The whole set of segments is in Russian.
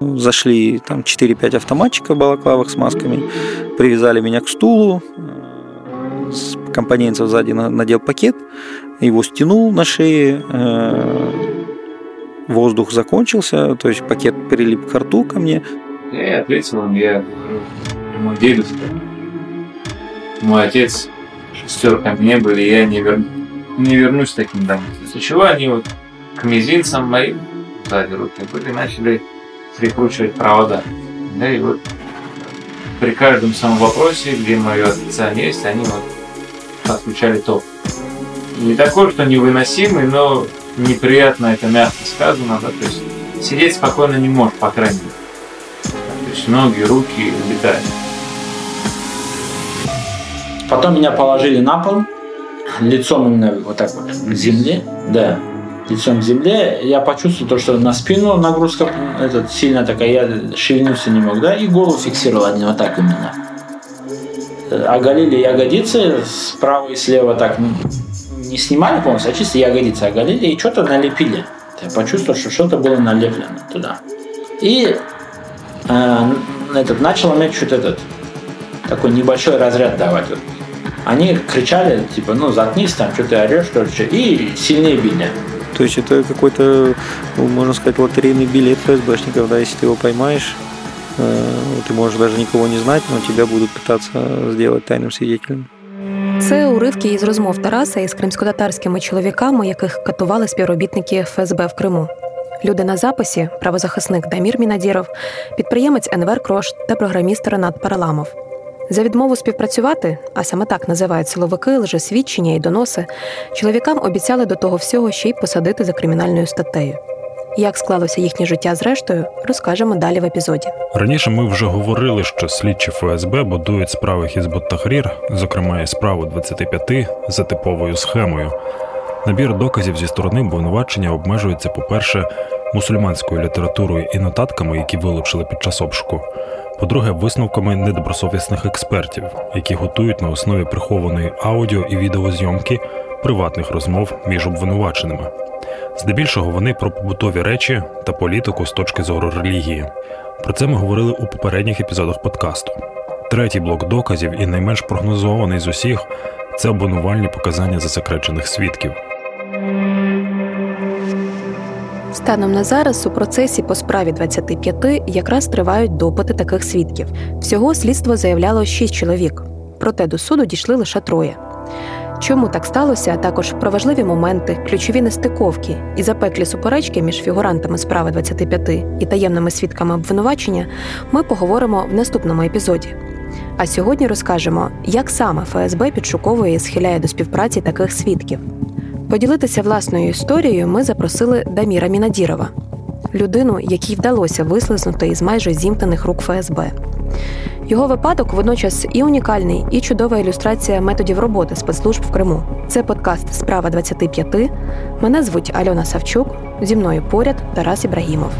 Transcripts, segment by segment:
Зашли там 4-5 автоматчиков в балаклавах с масками, привязали меня к стулу, э, с компонентов сзади надел пакет, его стянул на шее, э, воздух закончился, то есть пакет прилип к рту ко мне. Я ответил им, я мой дедушка, мой отец шестерками не были, я не, вер... не вернусь таким домой. После чего они вот к мизинцам моим сзади руки были, начали прикручивать провода. Да, и вот при каждом самом вопросе, где мое официальное есть, они вот отключали ток. Не такой, что невыносимый, но неприятно это мягко сказано, да, то есть сидеть спокойно не можешь, по крайней мере. Есть ноги, руки летают. Потом меня положили на пол, лицом именно вот так вот к земле, да, лицом к земле. Я почувствовал то, что на спину нагрузка этот, сильно такая, я шевельнуться не мог, да, и голову фиксировал один вот так именно. Оголили ягодицы справа и слева так, не снимали полностью, а чисто ягодицы оголили и что-то налепили. Я почувствовал, что что-то было налеплено туда. И э, этот, начал иметь что-то этот, такой небольшой разряд давать. Они кричали, типа, ну, заткнись, там, что ты орешь, короче, и сильнее били. То есть это какой-то, ну, можно сказать, лотерейный билет ФСБшников, да, если ты его поймаешь, э, ты можешь даже никого не знать, но тебя будут пытаться сделать тайным свидетелем. Це уривки із розмов Тараса із кримськотатарськими чоловіками, яких катували співробітники ФСБ в Криму. Люди на записі, правозахисник Дамір Мінадіров, підприємець Енвер Крош та програміст Ренат Параламов. За відмову співпрацювати, а саме так називають силовики, лжесвідчення і доноси, чоловікам обіцяли до того всього ще й посадити за кримінальною статтею. Як склалося їхнє життя зрештою, розкажемо далі в епізоді. Раніше ми вже говорили, що слідчі ФСБ будують справи Хізбут Тахрір, зокрема і справу 25 за типовою схемою. Набір доказів зі сторони обвинувачення обмежується, по-перше, мусульманською літературою і нотатками, які вилучили під час обшуку. По-друге, висновками недобросовісних експертів, які готують на основі прихованої аудіо і відеозйомки приватних розмов між обвинуваченими. Здебільшого вони про побутові речі та політику з точки зору релігії. Про це ми говорили у попередніх епізодах подкасту. Третій блок доказів і найменш прогнозований з усіх це обвинувальні показання засекречених свідків. Станом на зараз у процесі по справі 25 якраз тривають допити таких свідків. Всього слідство заявляло 6 чоловік, проте до суду дійшли лише троє. Чому так сталося, а також про важливі моменти, ключові нестиковки і запеклі суперечки між фігурантами справи 25 і таємними свідками обвинувачення, ми поговоримо в наступному епізоді. А сьогодні розкажемо, як саме ФСБ підшуковує і схиляє до співпраці таких свідків. Поділитися власною історією ми запросили Даміра Мінадірова, людину, якій вдалося вислизнути із майже зімкнених рук ФСБ. Його випадок водночас і унікальний, і чудова ілюстрація методів роботи спецслужб в Криму. Це подкаст Справа 25. Мене звуть Альона Савчук. Зі мною поряд Тарас Ібрагімов.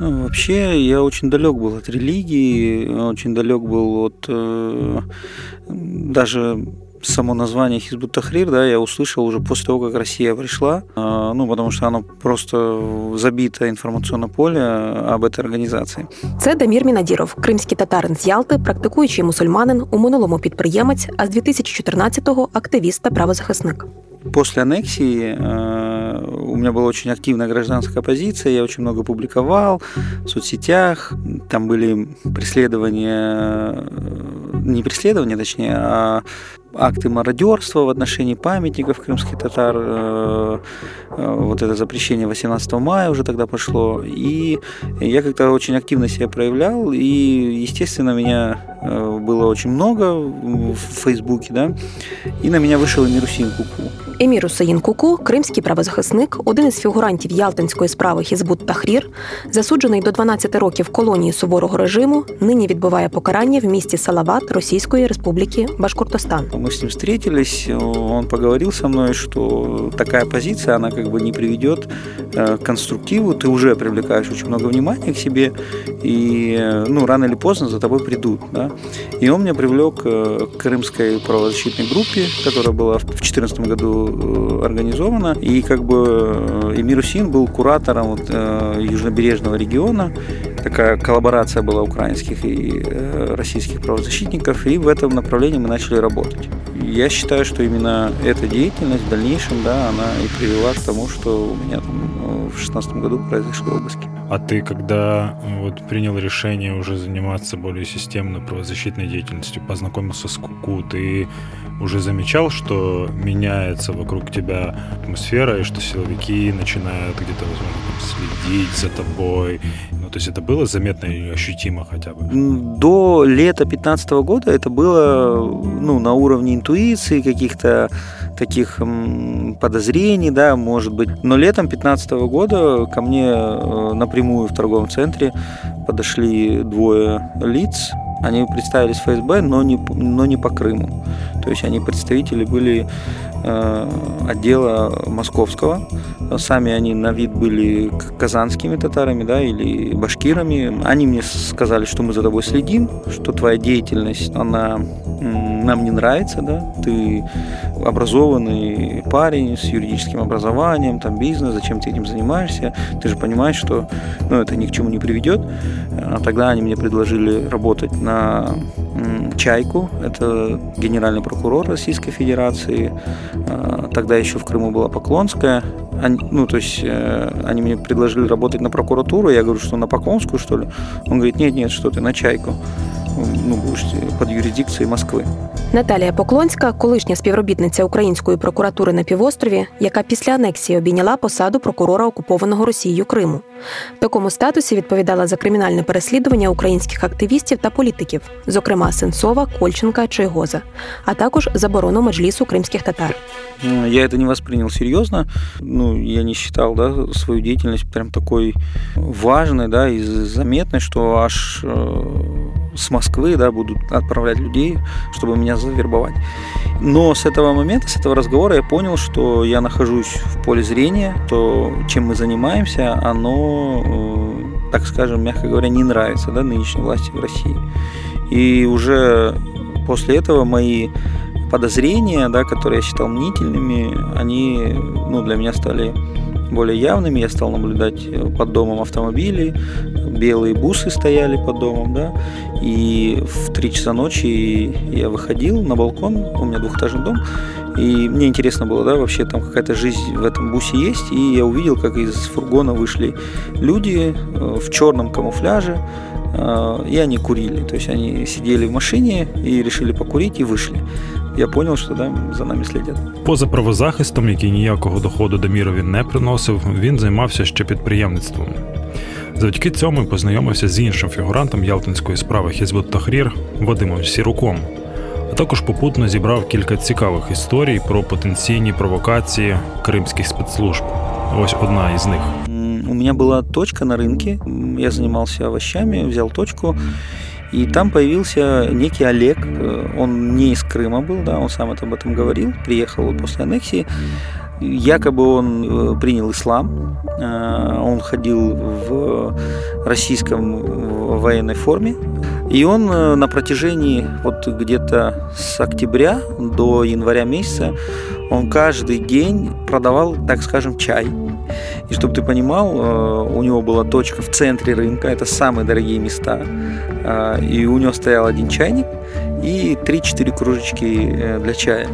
Ну, вообще, я очень далек был от религии, очень далек был от э, даже само название Хизбут Тахрир, да, я услышал уже после того, как Россия пришла, ну, потому что оно просто забито інформаційне поле об этой організації. Це Дамір Мінадіров, кримський татарин з Ялти, практикуючий мусульманин, у минулому підприємець, а з 2014-го активіст та правозахисник. После аннексии у меня была очень активная гражданская позиция, я очень много публиковал в соцсетях, там были преследования, не преследования, точнее, а акты мародерства в отношении памятников крымских татар, э, вот это запрещение 18 мая уже тогда пошло, и я как-то очень активно себя проявлял, и, естественно, меня э, было очень много в Фейсбуке, да, и на меня вышел Мирусин Куку. Емір Усаїн Куку, кримський правозахисник, один із фігурантів Ялтинської справи Хізбут Тахрір, засуджений до 12 років колонії суворого режиму, нині відбуває покарання в місті Салават Російської Республіки Башкортостан. Мы с ним встретились, он поговорил со мной, что такая позиция, она как бы не приведет э, к конструктиву, ты уже привлекаешь очень много внимания к себе, и э, ну, рано или поздно за тобой придут. Да? И он меня привлек э, к крымской правозащитной группе, которая была в 2014 году организована, и как бы Эмир Усин был куратором вот, южнобережного региона, такая коллаборация была украинских и российских правозащитников, и в этом направлении мы начали работать. Я считаю, что именно эта деятельность в дальнейшем, да, она и привела к тому, что у меня там в 2016 году произошли обыски. А ты, когда вот принял решение уже заниматься более системно правозащитной деятельностью, познакомился с Куку, ты уже замечал, что меняется вокруг тебя атмосфера, и что силовики начинают где-то, возможно, там, следить за тобой? Ну, то есть это было заметно и ощутимо хотя бы? До лета 2015 года это было ну, на уровне интуиции, каких-то таких подозрений, да, может быть. Но летом 2015 года ко мне э, напрямую в торговом центре подошли двое лиц. Они представились ФСБ, но не, но не по Крыму. То есть они представители были э, отдела московского. Сами они на вид были казанскими татарами, да, или башкирами. Они мне сказали, что мы за тобой следим, что твоя деятельность, она м, нам не нравится, да, ты образованный парень с юридическим образованием, там бизнес, зачем ты этим занимаешься, ты же понимаешь, что ну, это ни к чему не приведет. А Тогда они мне предложили работать на Чайку, это генеральный прокурор Российской Федерации, А, тогда еще в Крыму была Поклонская, они, ну, то есть э, они мне предложили работать на прокуратуру, я говорю, что на Поклонскую, что ли? Он говорит, нет, нет, что ты, на Чайку, ну, будешь под юрисдикцией Москвы. Наталія Поклонська, колишня співробітниця Української прокуратури на півострові, яка після анексії обійняла посаду прокурора окупованого Росією Криму. В такому статусі відповідала за кримінальне переслідування українських активістів та політиків, зокрема Сенцова, Кольченка, Чойгоза, а також заборону меджлісу кримських татар. Ну, Я это не воспринял серьезно. Ну, я не считал, да, свою деятельность прям такой важной, да, и заметной, что аж э, с Москвы, да, будут отправлять людей, чтобы меня завербовать. Но с этого момента, с этого разговора я понял, что я нахожусь в поле зрения, то, чем мы занимаемся, оно, э, так скажем, мягко говоря, не нравится, да, нынешней власти в России. И уже после этого мои подозрения, да, которые я считал мнительными, они ну, для меня стали более явными. Я стал наблюдать э, под домом автомобили, белые бусы стояли под домом, да, и в 3 часа ночи я выходил на балкон, у меня двухэтажный дом, и мне интересно было, да, вообще там какая-то жизнь в этом бусе есть, и я увидел, как из фургона вышли люди э, в черном камуфляже, и они курили, то есть они сидели в машине и решили покурить и вышли. Я понял, що да, за нами слідять. Поза правозахистом, який ніякого доходу Дамірові не приносив, він займався ще підприємництвом. Завдяки цьому познайомився з іншим фігурантом Ялтинської справи Хізбут Тахрір Вадимом Сіруком, а також попутно зібрав кілька цікавих історій про потенційні провокації кримських спецслужб. Ось одна із них. У меня была точка на рынке, я занимался овощами, взял точку, и там появился некий Олег, Э, он не из Крыма был, да, он сам об этом говорил, приехал после аннексии, якобы он э, принял ислам, Э, он ходил в российском военной форме, и он на протяжении вот где-то с октября до января месяца он каждый день продавал, так скажем, чай. И чтобы ты понимал, э, у него была точка в центре рынка, это самые дорогие места. Э, И у него стоял один чайник и 3-4 кружечки э, для чая.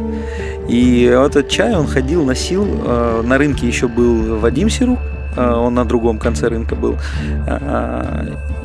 И этот чай он ходил, носил. На рынке еще был Вадим Сирук, он на другом конце рынка был.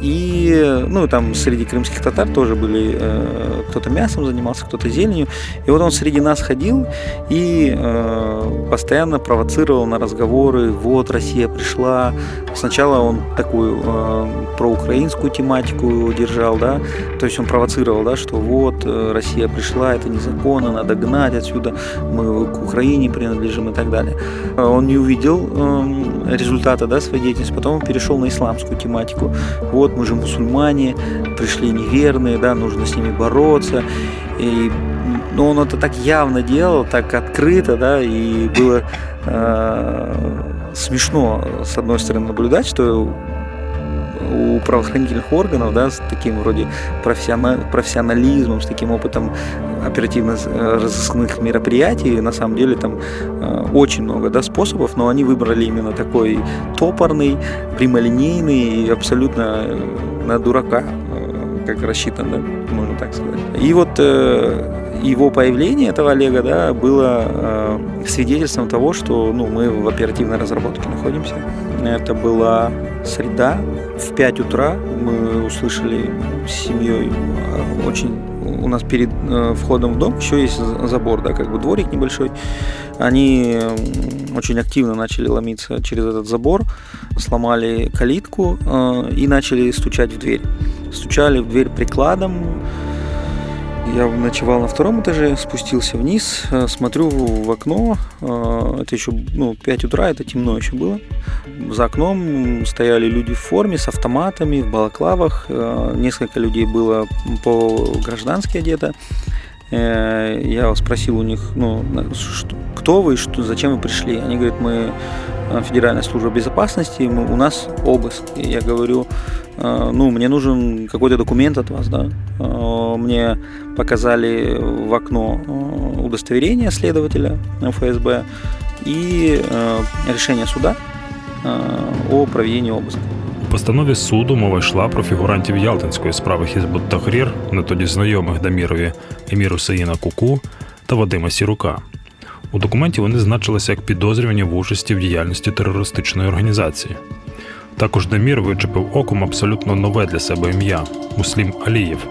И, ну, там среди крымских татар тоже были, э, кто-то мясом занимался, кто-то зеленью. И вот он среди нас ходил и э, постоянно провоцировал на разговоры, вот Россия пришла. Сначала он такую э, проукраинскую тематику держал, да, то есть он провоцировал, да, что вот Россия пришла, это незаконно, надо гнать отсюда, мы к Украине принадлежим и так далее. Он не увидел эм, результата, да, своей деятельности, потом он перешел на исламскую тематику. Вот мы же мусульмане, пришли неверные, да, нужно с ними бороться. И но он это так явно делал, так открыто, да, и было э, смешно, с одной стороны, наблюдать, что у правоохранительных органов, да, с таким вроде профессионализмом, с таким опытом оперативно-розыскных мероприятий, на самом деле там э, очень много да, способов, но они выбрали именно такой топорный, прямолинейный и абсолютно э, на дурака, э, как рассчитан, да, можно так сказать. И вот его появление этого Олега да, было э, свидетельством того, что ну, мы в оперативной разработке находимся. Это была среда. В 5 утра мы услышали с семьей очень у нас перед э, входом в дом еще есть забор, да, как бы дворик небольшой. Они очень активно начали ломиться через этот забор, сломали калитку э, и начали стучать в дверь. Стучали в дверь прикладом, я ночевал на втором этаже, спустился вниз, э, смотрю в окно, э, это еще ну, 5 утра, это темно еще было. За окном стояли люди в форме, с автоматами, в балаклавах, э, несколько людей было по-граждански одето. Я спросил у них, ну, кто вы, что, зачем вы пришли? Они говорят, мы Федеральная служба безопасности, мы, у нас обыск. И я говорю, ну, мне нужен какой-то документ от вас, да. Мне показали в окно удостоверение следователя ФСБ и решение суда о проведенні обыску. Постанові суду мова йшла про фігурантів Ялтинської справи Хізбут Тахрір, не тоді знайомих Дамірові Еміру Саїна Куку та Вадима Сірука. У документі вони значилися як підозрювані в участі в діяльності терористичної організації. Також Дамір вичепив оком абсолютно нове для себе ім'я Муслім Алієв.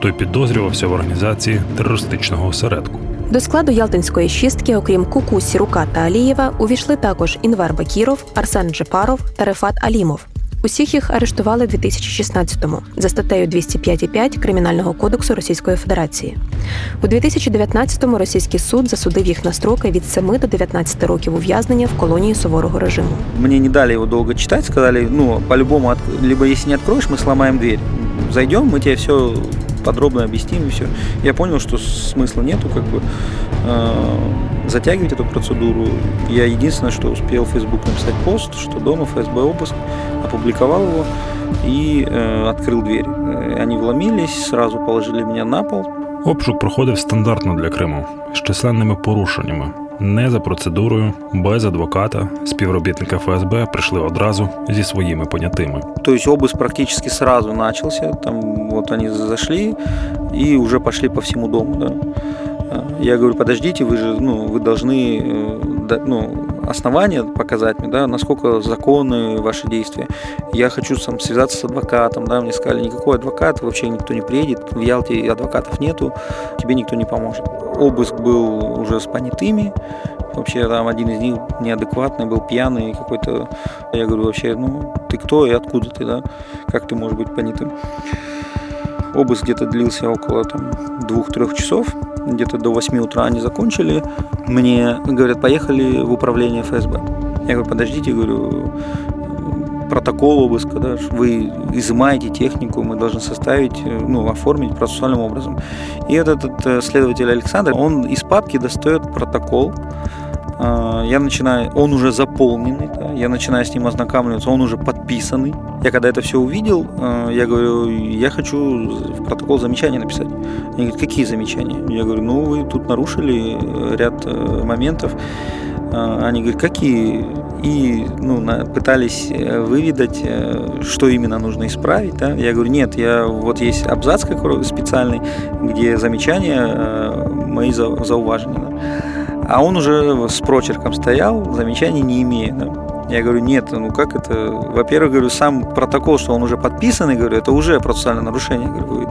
Той підозрювався в організації терористичного осередку. До складу Ялтинської шістки, окрім Куку Сірука та Алієва, увійшли також Інвер Бакіров, Арсен Джепаров та Рефат Алімов. Усіх їх арештували у 2016-му за статтею 205.5 Кримінального кодексу Російської Федерації. У 2019-му російський суд засудив їх на строки від 7 до 19 років ув'язнення в колонії суворого режиму. Мені не дали його довго читати, сказали, ну, по-любому, либо якщо не відкроєш, ми сломаємо двері. Зайдемо, ми тебе все подробно объясним и все. Я понял, что смысла нету как бы э, затягивать эту процедуру. Я единственное, что успел в Facebook написать пост, что дома ФСБ обыск, опубликовал его и э, открыл дверь. Они вломились, сразу положили меня на пол. Обшук проходив стандартно для Криму з численними порушеннями. Не за процедурою, без адвоката, співробітника ФСБ прийшли одразу зі своїми понятими. Тобто обыск практически сразу начался. Там вот они зашли и уже пошли по всему дому. Да. Я говорю, подождите, вы же, ну, вы должны, э, ну, основания показать мне, да, насколько законны ваши действия. Я хочу сам связаться с адвокатом, да, мне сказали, никакой адвокат, вообще никто не приедет, в Ялте адвокатов нету, тебе никто не поможет. Обыск был уже с понятыми, вообще там один из них неадекватный, был пьяный какой-то. Я говорю, вообще, ну, ты кто и откуда ты, да, как ты можешь быть понятым? Обыск где-то длился около там, двух-трех часов. Где-то до 8 утра они закончили. Мне говорят, поехали в управление ФСБ. Я говорю, подождите, говорю, протокол обыска, да, вы изымаете технику, мы должны составить, ну, оформить процессуальным образом. И этот, этот э, следователь Александр, он из папки достает протокол, я начинаю, он уже заполненный, я начинаю с ним ознакомливаться, он уже подписанный. Я когда это все увидел, а, я говорю, я хочу в протокол замечания написать. Они говорят, какие замечания? Я говорю, ну вы тут нарушили э, ряд э, моментов. Они говорят, какие? И ну, пытались э, выведать, что именно нужно исправить. Да? Я говорю, нет, я, вот есть абзац какой специальный, где замечания мои зауважены. А он уже с прочерком стоял, замечаний не имея. Да? Я говорю, нет, ну как это? Во-первых, говорю, сам протокол, что он уже подписанный, говорю, это уже процессуальное нарушение. Я говорю, вы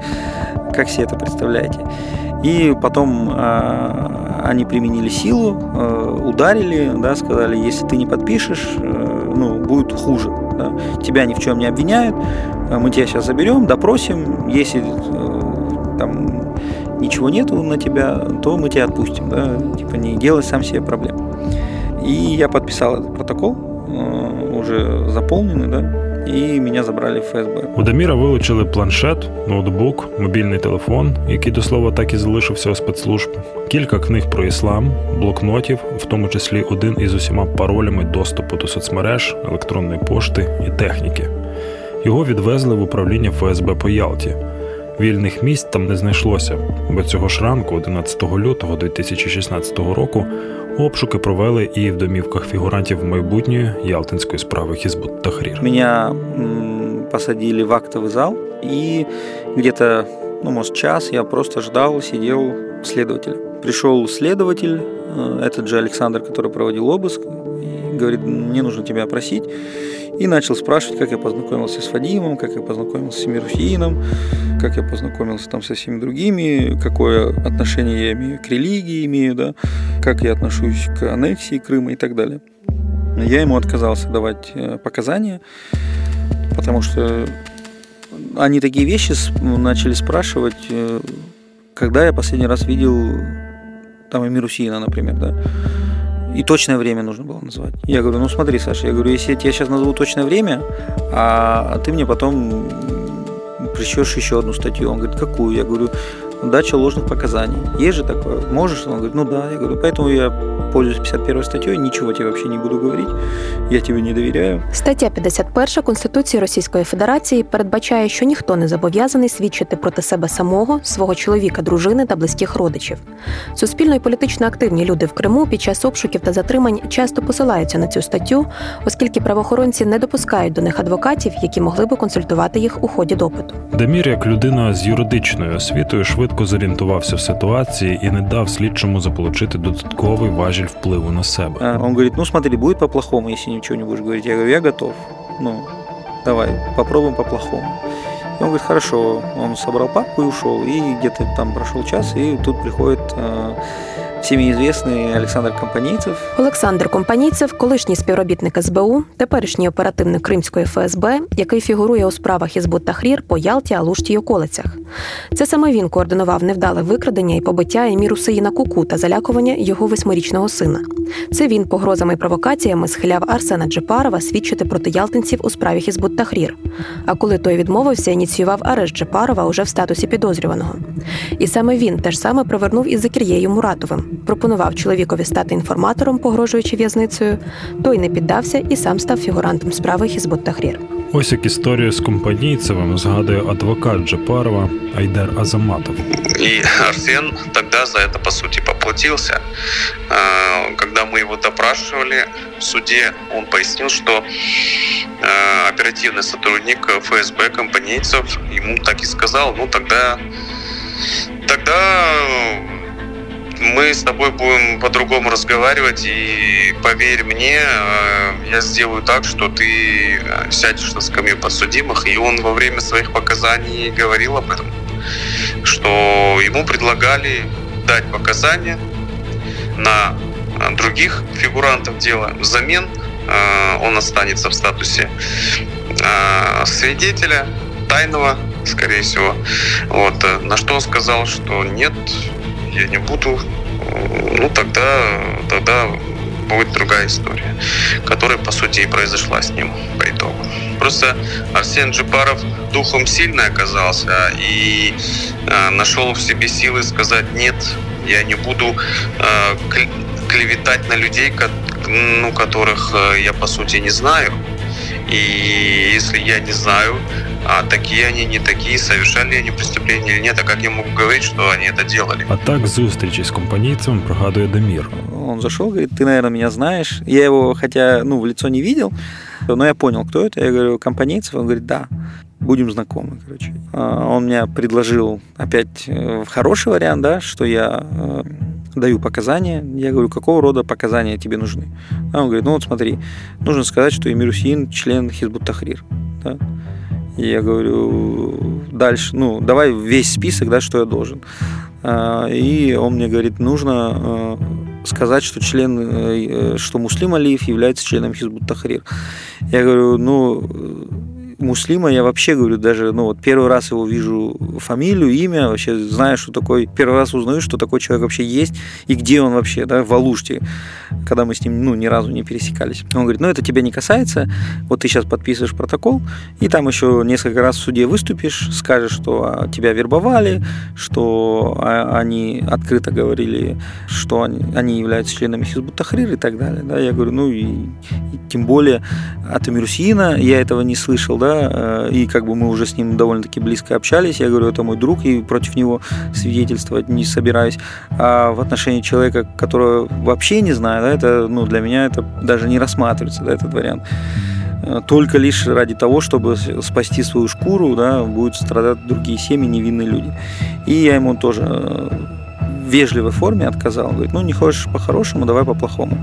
как себе это представляете? И потом э, они применили силу, э, ударили, да, сказали, если ты не подпишешь, э, ну, будет хуже. Да. Тебя ни в чем не обвиняют, мы тебя сейчас заберем, допросим, если э, там ничего нету на тебя, то мы тебя отпустим, да, типа не делай сам себе проблем. И я подписал этот протокол, э, уже заполненный, да, і мене забрали в ФСБ. У Даміра вилучили планшет, ноутбук, мобільний телефон, який до слова так і залишився у спецслужб, кілька книг про іслам, блокнотів, в тому числі один із усіма паролями доступу до соцмереж, електронної пошти і техніки. Його відвезли в управління ФСБ по Ялті. Вільних місць там не знайшлося, бо цього ж ранку, 11 лютого 2016 року, обшуки провели і в домівках фігурантів майбутньої ялтинської справи Хізбут Тахрір. Меня посадили в актовый зал, и где-то, ну, может, час я просто ждал, сидел следователя. Пришел следователь, э, этот же Александр, который проводил обыск, и говорит, мне нужно тебя опросить. И начал спрашивать, как я познакомился с Вадимом, как я познакомился с Мирусиином, как я познакомился там со всеми другими, какое отношение я имею к религии, имею, да, как я отношусь к аннексии Крыма и так далее. Я ему отказался давать э, показания, потому что они такие вещи начали спрашивать, э, когда я последний раз видел там Эмиру Сиина, например, да. И точное время нужно было назвать. Я говорю, ну смотри, Саша, я говорю, если я тебе сейчас назову точное время, а ты мне потом прищешь еще одну статью. Он говорит, какую? Я говорю, дача ложных показаний. Есть же такое? Можешь? Он говорит, ну да. Я говорю, поэтому я пользуюсь 51 статтею, нічого тебе взагалі не буду говорити, я тебе не довіряю. Стаття 51 Конституції Російської Федерації передбачає, що ніхто не зобов'язаний свідчити проти себе самого, свого чоловіка, дружини та близьких родичів. Суспільно і політично активні люди в Криму під час обшуків та затримань часто посилаються на цю статтю, оскільки правоохоронці не допускають до них адвокатів, які могли би консультувати їх у ході допиту. Дамір, як людина з юридичною освітою, швидко зорієнтувався в ситуації і не дав слідчому заполучити додатковий важіль впливу на себе. Он говорит, ну смотри, будет по-плохому, если ничего не будешь говорить. Я говорю, я готов. Ну, давай, попробуем по-плохому. И он говорит, хорошо. Он собрал папку и ушел. И где-то там прошел час, и тут приходит э, всім звісний Олександр Компанійцев. Олександр Компанійцев, колишній співробітник СБУ, теперішній оперативник Кримської ФСБ, який фігурує у справах із Тахрір по Ялті, Алушті й околицях. Це саме він координував невдале викрадення і побиття Еміру Сиїна Куку та залякування його восьмирічного сина. Це він погрозами і провокаціями схиляв Арсена Джепарова свідчити проти ялтинців у справі Хізбут Тахрір. А коли той відмовився, ініціював арешт Джепарова уже в статусі підозрюваного. І саме він теж саме провернув із Закір'єю Муратовим пропонував чоловікові стати інформатором, погрожуючи в'язницею. Той не піддався і сам став фігурантом справи Хізбут Тахрір. Ось як історію з компанійцевим згадує адвокат Джапарова Айдер Азаматов. И Арсен тогда за это, по сути, поплатился. Когда мы его допрашивали в суде, он пояснил, что оперативный сотрудник ФСБ компанейцев ему так и сказал, ну тогда, тогда мы с тобой будем по-другому разговаривать, и поверь мне, э, я сделаю так, что ты э, сядешь на скамью подсудимых. И он во время своих показаний говорил об этом, что ему предлагали дать показания на э, других фигурантов дела. Взамен он останется в статусе свидетеля, тайного, скорее всего. Вот. На что он сказал, что нет, я не буду, ну тогда, тогда будет другая история, которая по сути и произошла с ним по итогу. Просто Арсен Джипаров духом сильный оказался и э, нашел в себе силы сказать нет, я не буду э, клеветать на людей, ну, которых э, я по сути не знаю. И если я не знаю, а такие они, не такие, совершали они преступления или нет, а как я могу говорить, что они это делали? А так зустрічі з компанійцем пригадує Дамир. Он зашел, говорит, ты, наверное, меня знаешь. Я его, хотя, ну, в лицо не видел, но я понял, кто это. Я говорю, компанейцев? Он говорит, да, будем знакомы, короче. А, он мне предложил опять э, хороший вариант, да, что я э, даю показания. Я говорю, какого рода показания тебе нужны? А он говорит, ну вот смотри, нужно сказать, что Эмир Усин член Хизбут Тахрир. Да? Я говорю, дальше, ну, давай весь список, да, что я должен. А, и он мне говорит, нужно э, сказать, что член, э, что Муслим Алиев является членом Хизбут Тахрир. Я говорю, ну, Муслима я вообще говорю, даже, ну вот первый раз его вижу фамилию, имя, вообще знаю, что такой, первый раз узнаю, что такой человек вообще есть и где он вообще, да, в Алуште, когда мы с ним, ну, ни разу не пересекались. Он говорит, ну, это тебя не касается, вот ты сейчас подписываешь протокол, и там еще несколько раз в суде выступишь, скажешь, что тебя вербовали, что а, они открыто говорили, что они, являются членами Хизбут Тахрир и так далее, да, я говорю, ну, и, и тем более от Амирусина я этого не слышал, да, Э, и как бы мы уже с ним довольно-таки близко общались, я говорю, это мой друг, и против него свидетельствовать не собираюсь. А в отношении человека, которого вообще не знаю, да, это, ну, для меня это даже не рассматривается, да, этот вариант э, только лишь ради того, чтобы спасти свою шкуру, да, будут страдать другие семьи, невинные люди. И я ему тоже э, вежливой форме отказал. Он говорит, ну не хочешь по-хорошему, давай по-плохому.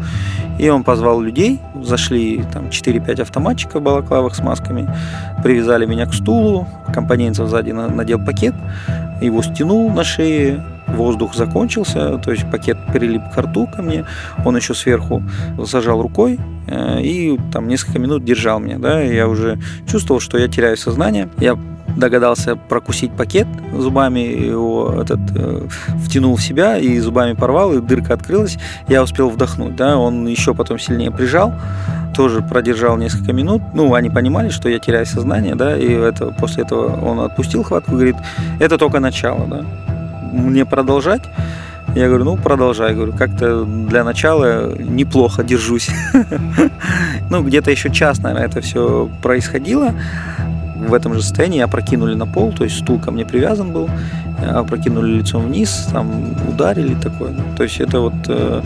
И он позвал людей, зашли там 4-5 автоматчиков балаклавых с масками, привязали меня к стулу, компонентов сзади надел пакет, его стянул на шее, воздух закончился, то есть пакет прилип к рту ко мне, он еще сверху зажал рукой э, и там несколько минут держал меня, да, я уже чувствовал, что я теряю сознание, я догадался прокусить пакет зубами, его этот, э, втянул в себя и зубами порвал, и дырка открылась. Я успел вдохнуть, да, он еще потом сильнее прижал, тоже продержал несколько минут. Ну, они понимали, что я теряю сознание, да, и это, после этого он отпустил хватку, говорит, это только начало, да. Мне продолжать? Я говорю, ну, продолжай. Говорю, как-то для начала неплохо держусь. Ну, где-то еще час, наверное, это все происходило в этом же состоянии опрокинули на пол, то есть стул ко мне привязан был, опрокинули лицом вниз, там ударили такое. То есть это вот... Э,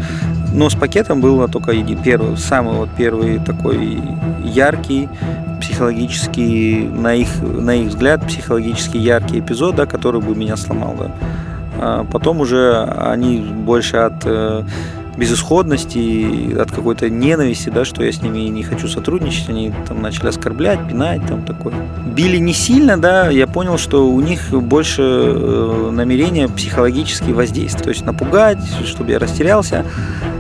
но с пакетом было только первый, самый вот первый такой яркий, психологический, на их, на их взгляд, психологически яркий эпизод, да, который бы меня сломал. Да. А потом уже они больше от э, безысходности, от какой-то ненависти, да, что я с ними не хочу сотрудничать, они там начали оскорблять, пинать, там такое. Били не сильно, да, я понял, что у них больше э, намерения психологически воздействовать, то есть напугать, чтобы я растерялся,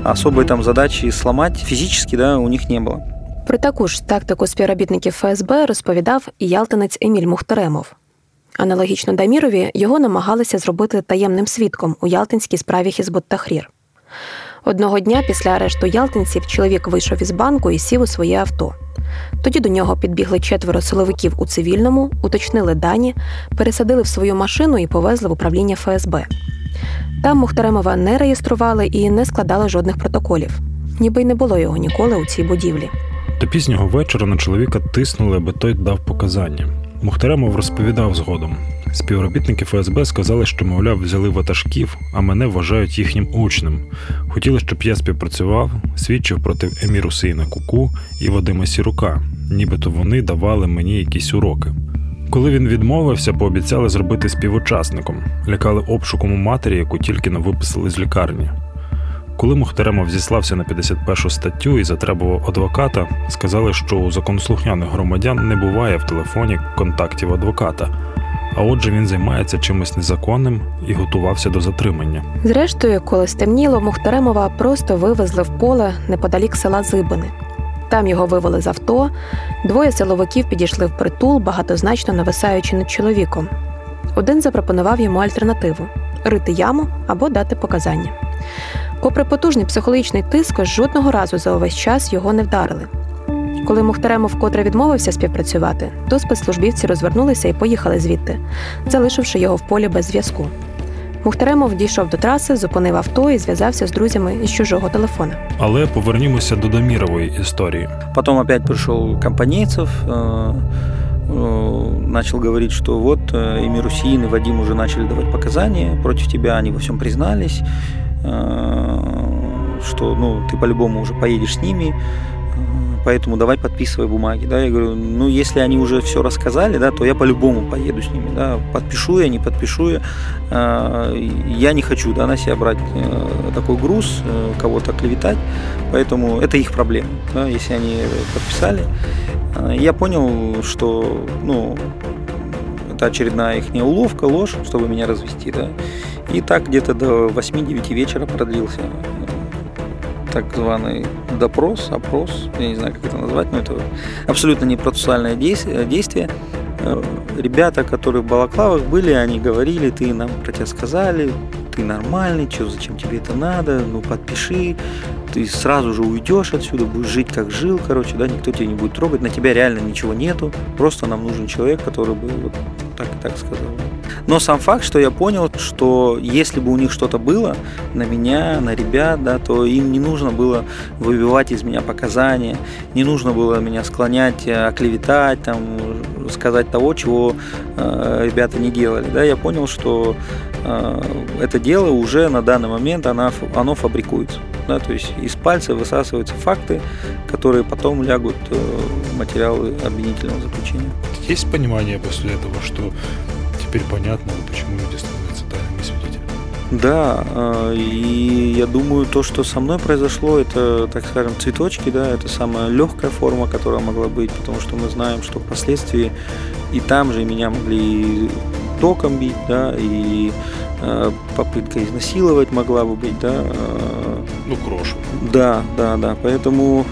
особой там задачи сломать физически, да, у них не было. Про таку ж тактику співробітників ФСБ розповідав і ялтинець Еміль Мухтаремов. Аналогічно Дамірові його намагалися зробити таємним свідком у Ялтинській справі Хізбут Тахрір. Одного дня після арешту ялтинців чоловік вийшов із банку і сів у своє авто. Тоді до нього підбігли четверо силовиків у цивільному, уточнили дані, пересадили в свою машину і повезли в управління ФСБ. Там Мухтаремова не реєстрували і не складали жодних протоколів, ніби й не було його ніколи у цій будівлі. До пізнього вечора на чоловіка тиснули, аби той дав показання. Мухтаремов розповідав згодом. Співробітники ФСБ сказали, що, мовляв, взяли ватажків, а мене вважають їхнім учнем. Хотіли, щоб я співпрацював, свідчив проти Еміру Сейна Куку і Вадима Сірука, нібито вони давали мені якісь уроки. Коли він відмовився, пообіцяли зробити співучасником, лякали обшуком у матері, яку тільки не виписали з лікарні. Коли Мухтаремов зіслався на 51 статтю і затребував адвоката, сказали, що у законослухняних громадян не буває в телефоні контактів адвоката. А отже, він займається чимось незаконним і готувався до затримання. Зрештою, коли стемніло, Мухтаремова просто вивезли в поле неподалік села Зибини. Там його вивели з авто. Двоє силовиків підійшли в притул, багатозначно нависаючи над чоловіком. Один запропонував йому альтернативу рити яму або дати показання. Попри потужний психологічний тиск, жодного разу за увесь час його не вдарили. Коли Мухтаремов вкотре відмовився співпрацювати, то спецслужбівці розвернулися і поїхали звідти, залишивши його в полі без зв'язку. Мухтаремов дійшов до траси, зупинив авто і зв'язався з друзями із чужого телефона. Але повернімося до Дамірової історії. Потом опять пришел Компанейцев, э, э, начал говорить, что вот э, и Мирусин, и Вадим уже начали давать показания против тебя, они во всем признались, Что ну, ты по-любому уже поедешь с ними, поэтому давай подписывай бумаги, да, я говорю, ну, если они уже все рассказали, да, то я по-любому поеду с ними, да, подпишу я, не подпишу я, я не хочу, да, на себя брать такой груз, кого-то клеветать, поэтому это их проблема, да, если они подписали, я понял, что, ну, это очередная их уловка, ложь, чтобы меня развести, да. И так где-то до 8-9 вечера продлился так званый допрос, опрос, я не знаю, как это назвать, но это абсолютно не процессуальное действие. Э, ребята, которые в балаклавах были, они говорили, ты нам про тебя сказали, ты нормальный, что, зачем тебе это надо, ну подпиши, ты сразу же уйдешь отсюда, будешь жить как жил, короче, да, никто тебя не будет трогать, на тебя реально ничего нету, просто нам нужен человек, который бы вот так и так сказал. Но сам факт, что я понял, что если бы у них что-то было на меня, на ребят, да, то им не нужно было выбивать из меня показания, не нужно было меня склонять, э, оклеветать, там, сказать того, чего э, ребята не делали. Да, я понял, что э, это дело уже на данный момент оно, оно фабрикуется. Да, то есть из пальца высасываются факты, которые потом лягут э, в материалы обвинительного заключения. Есть понимание после этого, что теперь понятно, почему люди становятся тайными свидетелями. Да, а, и я думаю, то, что со мной произошло, это, так скажем, цветочки, да, это самая легкая форма, которая могла быть, потому что мы знаем, что впоследствии и там же меня могли током бить, да, и э, попытка изнасиловать могла бы быть, да. Э, ну, крошу. Да, да, да, поэтому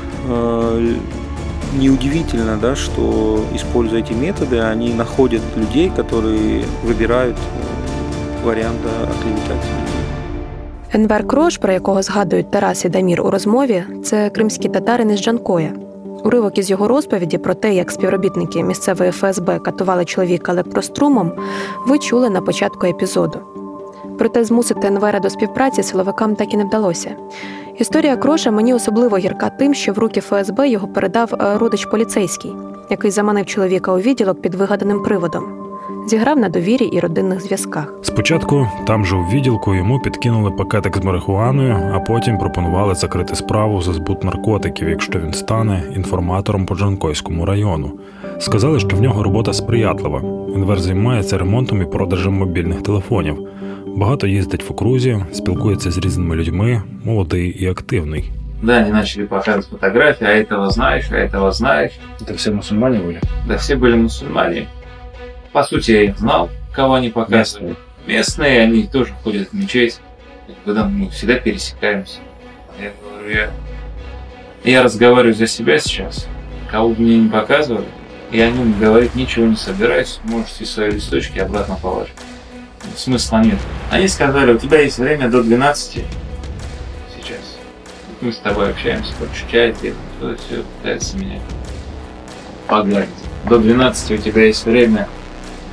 неудивительно, да, что, используя эти методы, они находят людей, которые вибирають варіант оклеветати Енвер Крош, про якого згадують Тарас і Дамір у розмові, це кримські татарини з Джанкоя. Уривок із його розповіді про те, як співробітники місцевої ФСБ катували чоловіка електрострумом, ви чули на початку епізоду. Проте змусити Енвера до співпраці силовикам так і не вдалося. Історія Кроша мені особливо гірка тим, що в руки ФСБ його передав е, родич поліцейський, який заманив чоловіка у відділок під вигаданим приводом. Зіграв на довірі і родинних зв'язках. Спочатку там же у відділку йому підкинули пакетик з марихуаною, а потім пропонували закрити справу за збут наркотиків, якщо він стане інформатором по Джанкойському району. Сказали, що в нього робота сприятлива. Інвер займається ремонтом і продажем мобільних телефонів. Багато їздить в окрузі, спілкується з різними людьми, молодий і активний. Да, они начали показывать фотографии, а этого знаешь, а этого знаешь. Это все мусульмане были? Да, все были мусульмане. По сути, я их знал, кого они показывали. Местные, Местные они тоже ходят в мечеть. Когда мы всегда пересекаемся. Я говорю, я, я разговариваю за себя сейчас. Кого бы мне не показывали, я о нем говорить ничего не собираюсь. Можете свои листочки обратно положить смысла нет. Они сказали, у тебя есть время до 12 сейчас. Мы с тобой общаемся, хочешь чай, ты все пытается меня погладить. До 12 у тебя есть время,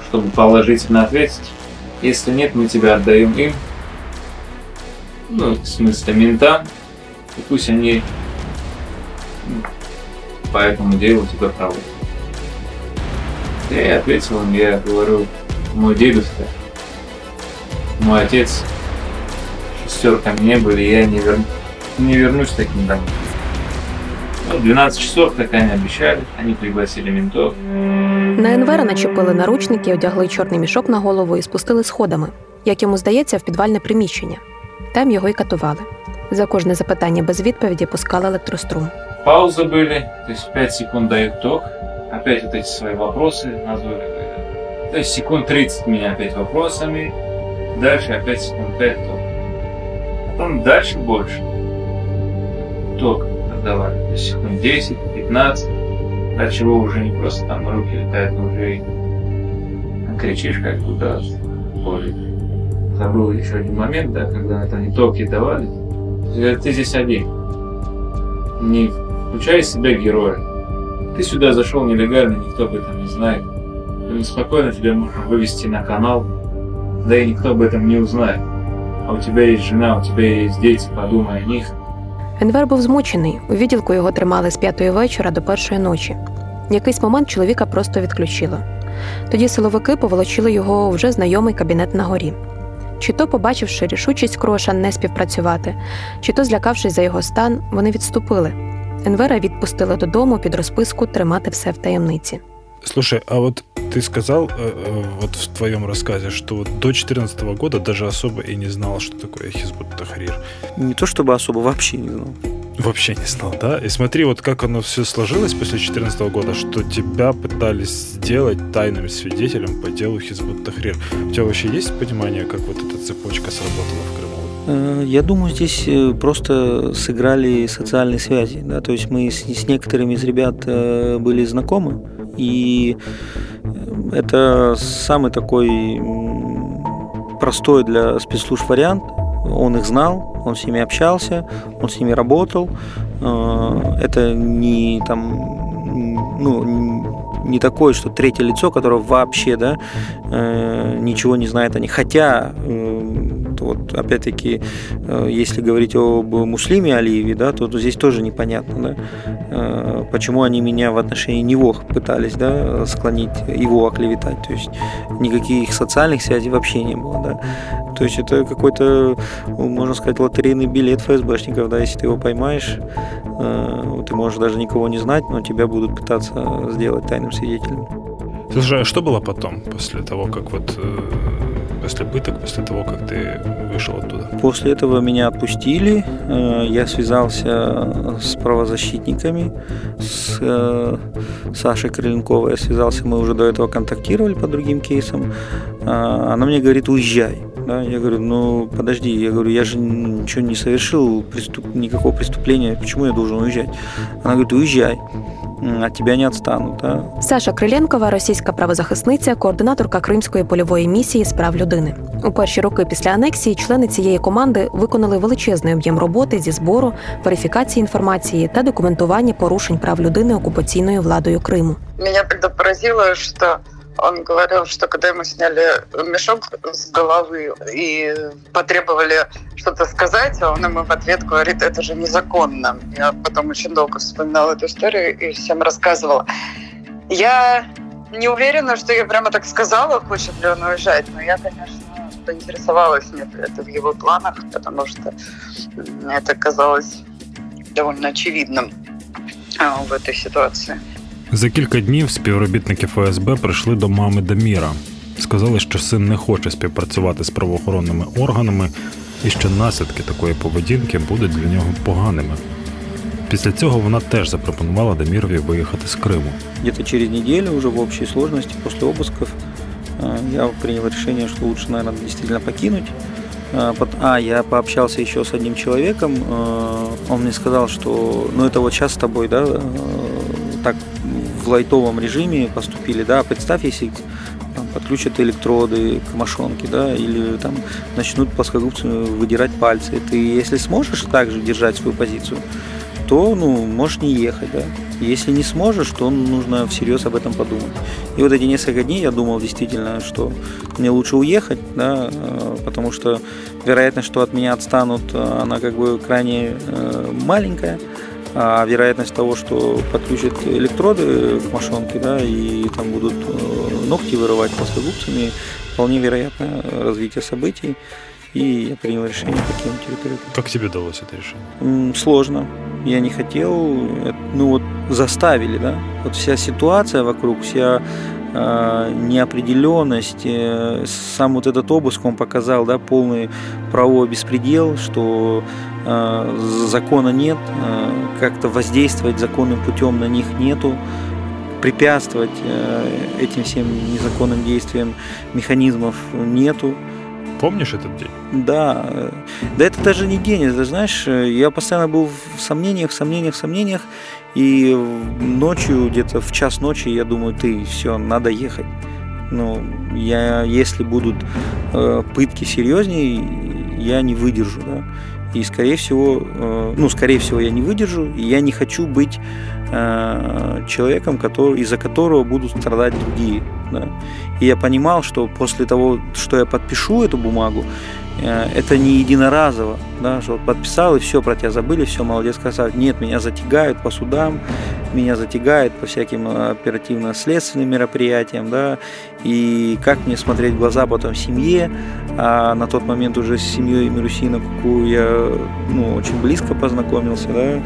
чтобы положительно ответить. Если нет, мы тебя отдаем им. Ну, в смысле, ментам. И пусть они ну, по этому делу тебя проводят. Я ответил им, я говорю, мой дедушка мой отец шестерками не были, и я не, вер... не вернусь таким домой. Ну, 12 часов, так они обещали, они пригласили ментов. На Енвера начепили наручники, одягли чорний мішок на голову і спустили сходами, як йому здається, в підвальне приміщення. Там його й катували. За кожне запитання без відповіді пускали електрострум. Паузы были, то есть 5 секунд дают ток, опять вот эти свои вопросы назойливые. То есть секунд 30 меня опять вопросами, Дальше опять секунд 5 ток. Потом дальше больше. Ток отдавали. То есть секунд 10, 15. Дальше его уже не просто там руки летают, уже и кричишь как туда позже. Забыл еще один момент, да, когда это не токи давали. Ты здесь один. Не включай себя героя. Ты сюда зашел нелегально, никто об этом не знает. Спокойно тебя можно вывести на канал, да и никто об этом не узнает. А у тебя есть жена, у тебя есть дети, подумай о них. Енвер був змучений. У відділку його тримали з п'ятої вечора до першої ночі. В якийсь момент чоловіка просто відключило. Тоді силовики поволочили його вже знайомий кабінет на горі. Чи то, побачивши рішучість кроша не співпрацювати, чи то злякавшись за його стан, вони відступили. Енвера від відпустили додому під розписку тримати все в таємниці. Слушай, а вот ты сказал э, э, вот в твоем рассказе, что до 2014 года даже особо и не знал, что такое Хизбут Тахрир. Не то чтобы особо, вообще не знал. Вообще не знал, да? И смотри, вот как оно все сложилось после 2014 года, что тебя пытались сделать тайным свидетелем по делу Хизбут Тахрир. У тебя вообще есть понимание, как вот эта цепочка сработала в Крыму? Э, я думаю, здесь просто сыграли социальные связи. Да? То есть мы с, с некоторыми из ребят были знакомы, и это самый такой простой для спецслужб вариант. Он их знал, он с ними общался, он с ними работал. Это не там, ну, не такое, что третье лицо, которое вообще, да, ничего не знает о них. Хотя вот опять-таки, э, если говорить об Муслиме Алиеве, да, то, здесь тоже непонятно, да, э, почему они меня в отношении него пытались, да, склонить, его оклеветать. То есть никаких социальных связей вообще не было, да. То есть это какой-то, можно сказать, лотерейный билет ФСБшников, да, если ты его поймаешь, э, ты можешь даже никого не знать, но тебя будут пытаться сделать тайным свидетелем. Слушай, а что было потом, после того, как вот после пыток, после того, как ты вышел оттуда? После этого меня отпустили. Э, я связался с правозащитниками, с э, Сашей Крыленковой я связался, мы уже до этого контактировали по другим кейсам. Она мне говорит, уезжай. Да, я говорю, ну подожди, я говорю, я же ничего не совершил, преступ... никакого преступления, почему я должен уезжать? Она говорит, уезжай от тебя не відстануть. Да? Саша Криленкова, російська правозахисниця, координаторка Кримської польової місії з прав людини. У перші роки після анексії члени цієї команди виконали величезний об'єм роботи зі збору, верифікації інформації та документування порушень прав людини окупаційною владою Криму. Мене тоді поразило, що Он говорил, что когда ему сняли мешок с головы и потребовали что-то сказать, он ему в ответ говорит, это же незаконно. Я потом очень долго вспоминала эту историю и всем рассказывала. Я не уверена, что я прямо так сказала, хочет ли он уезжать, но я, конечно, поинтересовалась, нет ли это в его планах, потому что это казалось довольно очевидным а, в этой ситуации. За кілька днів співробітники ФСБ прийшли до мами Даміра. Сказали, що син не хоче співпрацювати з правоохоронними органами і що наслідки такої поведінки будуть для нього поганими. Після цього вона теж запропонувала Дамірові виїхати з Криму. Где-то через неделю уже в общей сложности после обысков я принял решение, что лучше, наверное, действительно покинуть. А, я пообщался еще с одним человеком. Он мне сказал, что ну это вот сейчас с тобой, да, в лайтовом режиме поступили, да, представь, если там, подключат электроды к мошонке, да, или там начнут плоскогубцы выдирать пальцы. Ты, если сможешь также держать свою позицию, то, ну, можешь не ехать, да. Если не сможешь, то нужно всерьез об этом подумать. И вот эти несколько дней я думал действительно, что мне лучше уехать, да, э, потому что вероятность, что от меня отстанут, э, она как бы крайне э, маленькая а вероятность того, что подключат электроды к мошонке, да, и там будут э, ногти вырывать плоскогубцами, вполне вероятно развитие событий. И я принял решение покинуть территорию. Как тебе удалось это решение? Сложно. Я не хотел, ну вот заставили, да. Вот вся ситуация вокруг, вся э, неопределенность, э, сам вот этот обыск он показал, да, полный правовой беспредел, что Э, закона нет, э, как-то воздействовать законным путем на них нету, препятствовать э, этим всем незаконным действиям механизмов нету. Помнишь этот день? Да. Да это даже не день, это знаешь, я постоянно был в сомнениях, в сомнениях, в сомнениях, и ночью, где-то в час ночи, я думаю, ты, все, надо ехать. Ну, я, если будут э, пытки серьезнее, я не выдержу, да. И, скорее всего, э, ну, скорее всего, я не выдержу, и я не хочу быть э, человеком, который, из-за которого будут страдать другие. Да. И я понимал, что после того, что я подпишу эту бумагу, это не единоразово, да, что подписал и все, про тебя забыли, все, молодец, красавец. Нет, меня затягают по судам, меня затягает по всяким оперативно-следственным мероприятиям, да, и как мне смотреть в глаза потом семье, а на тот момент уже с семьей Мирусина Куку я ну, очень близко познакомился, да,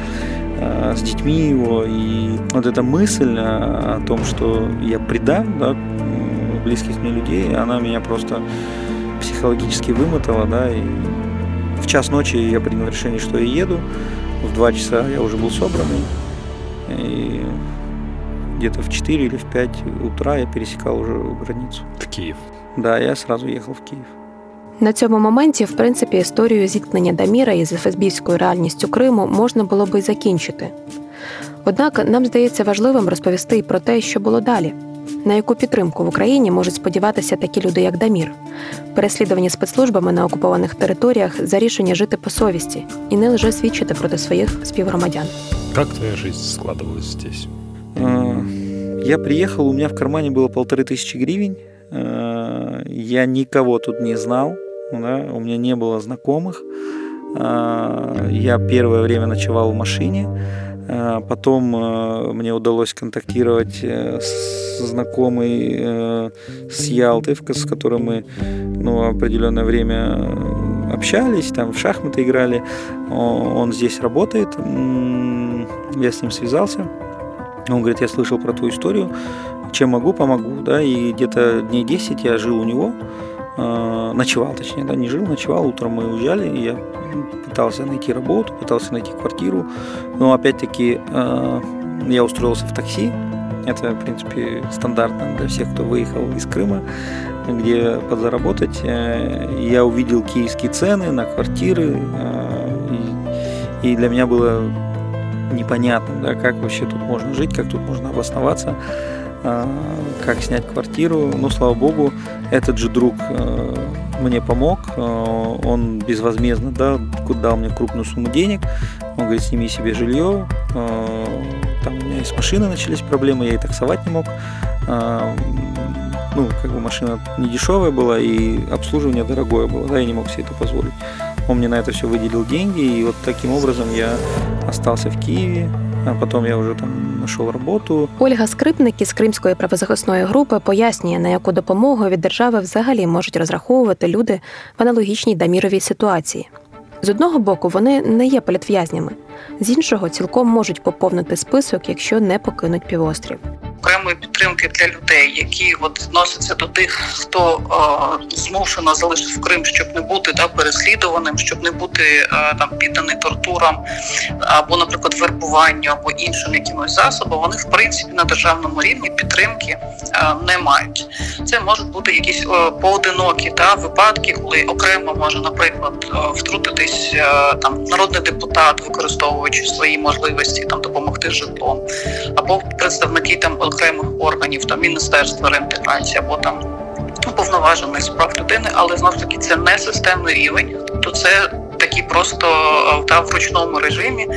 э, с детьми его. И вот эта мысль о том, что я предам да, близких мне людей, она меня просто психологически вымотала, да, и в час ночи я принял решение, что я еду, в два часа я уже был собранный, и где-то в 4 или в 5 утра я пересекал уже границу. В Київ. Да, я сразу ехал в Київ. На цьому моменті, в принципі, історію зіткнення Даміра із ФСБівською реальністю Криму можна було би закінчити. Однак нам здається важливим розповісти і про те, що було далі, на яку підтримку в Україні можуть сподіватися такі люди, як Дамір, переслідувані спецслужбами на окупованих територіях за рішення жити по совісті і не лише свідчити проти своїх співгромадян. Як твоя життя складывалась здесь? Я приехал, у меня в кармане было полторы тысячи гривен. Я никого тут не знал, да, у меня не было знакомых. Я первое время ночевал в машине. Потом мне удалось контактировать с знакомой с Ялты, с которой мы ну, определенное время общались, там в шахматы играли. Он здесь работает. Я с ним связался. Он говорит, я слышал про твою историю, чем могу, помогу, да, и где-то дней 10 я жил у него, э, ночевал, точнее, да, не жил, ночевал, утром мы уезжали, и я пытался найти работу, пытался найти квартиру, но опять-таки э, я устроился в такси, это, в принципе, стандартно для всех, кто выехал из Крыма, где подзаработать. Э, я увидел киевские цены на квартиры, и для меня было непонятно, да, как вообще тут можно жить, как тут можно обосноваться, как снять квартиру. Но, слава богу, этот же друг мне помог. Он безвозмездно да, дал мне крупную сумму денег. Он говорит, сними себе жилье. Там у меня и с машиной начались проблемы, я и таксовать не мог. Ну, как бы машина не дешевая была, и обслуживание дорогое было, да, я не мог себе это позволить. Он мне на это все выделил деньги, и вот таким образом я остался в Киеве, а потом я вже там знайшов роботу. Ольга Скрипник із Кримської правозахисної групи пояснює, на яку допомогу від держави взагалі можуть розраховувати люди в аналогічній Даміровій ситуації. З одного боку, вони не є політв'язнями, з іншого цілком можуть поповнити список, якщо не покинуть півострів окремої підтримки для людей, які от відносяться до тих, хто е, змушено залишити в Крим, щоб не бути да, переслідуваним, щоб не бути е, там підданий тортурам або, наприклад, вербуванню або іншим якимось засобам, вони в принципі на державному рівні підтримки е, не мають. Це можуть бути якісь е, поодинокі та випадки, коли окремо може, наприклад, е, втрутитись е, там народний депутат, використовуючи свої можливості там допомогти житлом, або представники там окремих органів, там міністерства реінтеграції або там уповноважених справ людини, але знов таки це не системний рівень, тобто це такі просто е, та в ручному режимі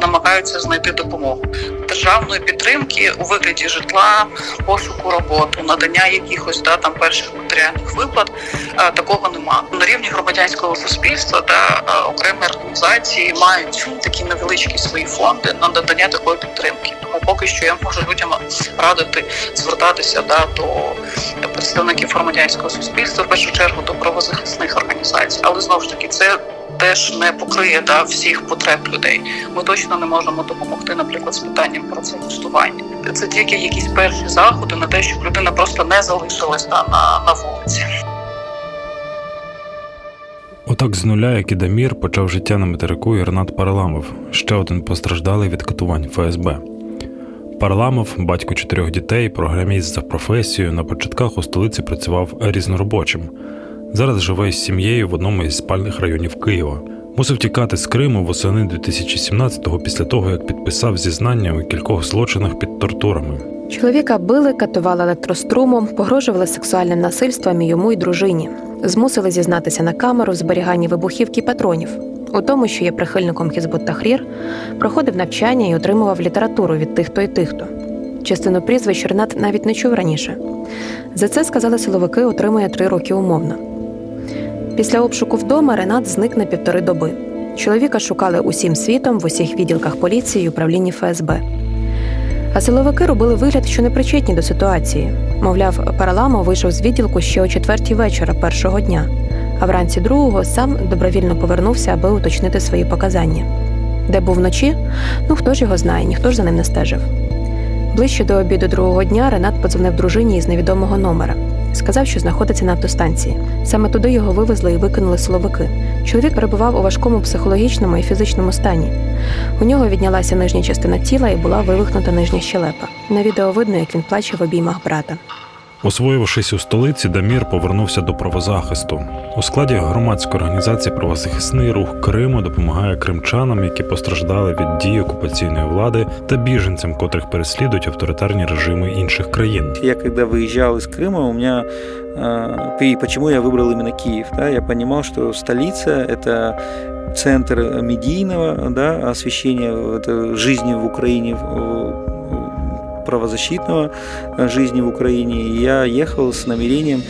намагаються знайти допомогу державної підтримки у вигляді житла, пошуку роботи, надання якихось да там перших матеріальних виплат. Е, такого нема на рівні громадянського суспільства та е, окремі організації мають такі невеличкі свої фонди на надання такої підтримки. Тому поки що я можу людям радити звертатися да до представників громадянського суспільства в першу чергу до правозахисних організацій, але знову ж таки це теж не покриє да, всіх потреб людей. Ми точно не можемо допомогти, наприклад, з питанням працевлаштування. Це тільки якісь перші заходи на те, щоб людина просто не залишилась да, на, на вулиці. Отак з нуля, як і Дамір, почав життя на материку Ірнат Параламов, ще один постраждалий від катувань ФСБ. Парламов, батько чотирьох дітей, програміст за професією, на початках у столиці працював різноробочим. Зараз живе з сім'єю в одному із спальних районів Києва. Мусив тікати з Криму восени 2017-го після того, як підписав зізнання у кількох злочинах під тортурами. Чоловіка били, катували електрострумом, погрожували сексуальним насильством йому й дружині. Змусили зізнатися на камеру в зберіганні вибухівки патронів. У тому, що є прихильником Хізбут Тахрір, проходив навчання і отримував літературу від тих-то і тих-то. Частину прізвищ Ренат навіть не чув раніше. За це сказали силовики, отримує три роки умовно. Після обшуку вдома Ренат зник на півтори доби. Чоловіка шукали усім світом в усіх відділках поліції і управлінні ФСБ. А силовики робили вигляд, що не причетні до ситуації. Мовляв, Параламо вийшов з відділку ще о четвертій вечора першого дня, а вранці другого сам добровільно повернувся, аби уточнити свої показання. Де був вночі? Ну хто ж його знає, ніхто ж за ним не стежив. Ближче до обіду другого дня Ренат подзвонив дружині із невідомого номера. Сказав, що знаходиться на автостанції. Саме туди його вивезли і викинули силовики. Чоловік перебував у важкому психологічному і фізичному стані. У нього віднялася нижня частина тіла і була вивихнута нижня щелепа. На відео видно, як він плаче в обіймах брата. Освоївшись у столиці, Дамір повернувся до правозахисту. У складі громадської організації Правозахисний рух Криму допомагає кримчанам, які постраждали від дій окупаційної влади та біженцям, котрих переслідують авторитарні режими інших країн. Я когда выезжал из Крыма, у меня и почему я выбрал именно Киев, да, я понимал, что столица это центр медийного да, освещения это жизни в Украине, правозащитного жизни в Украине. И я ехал с намерением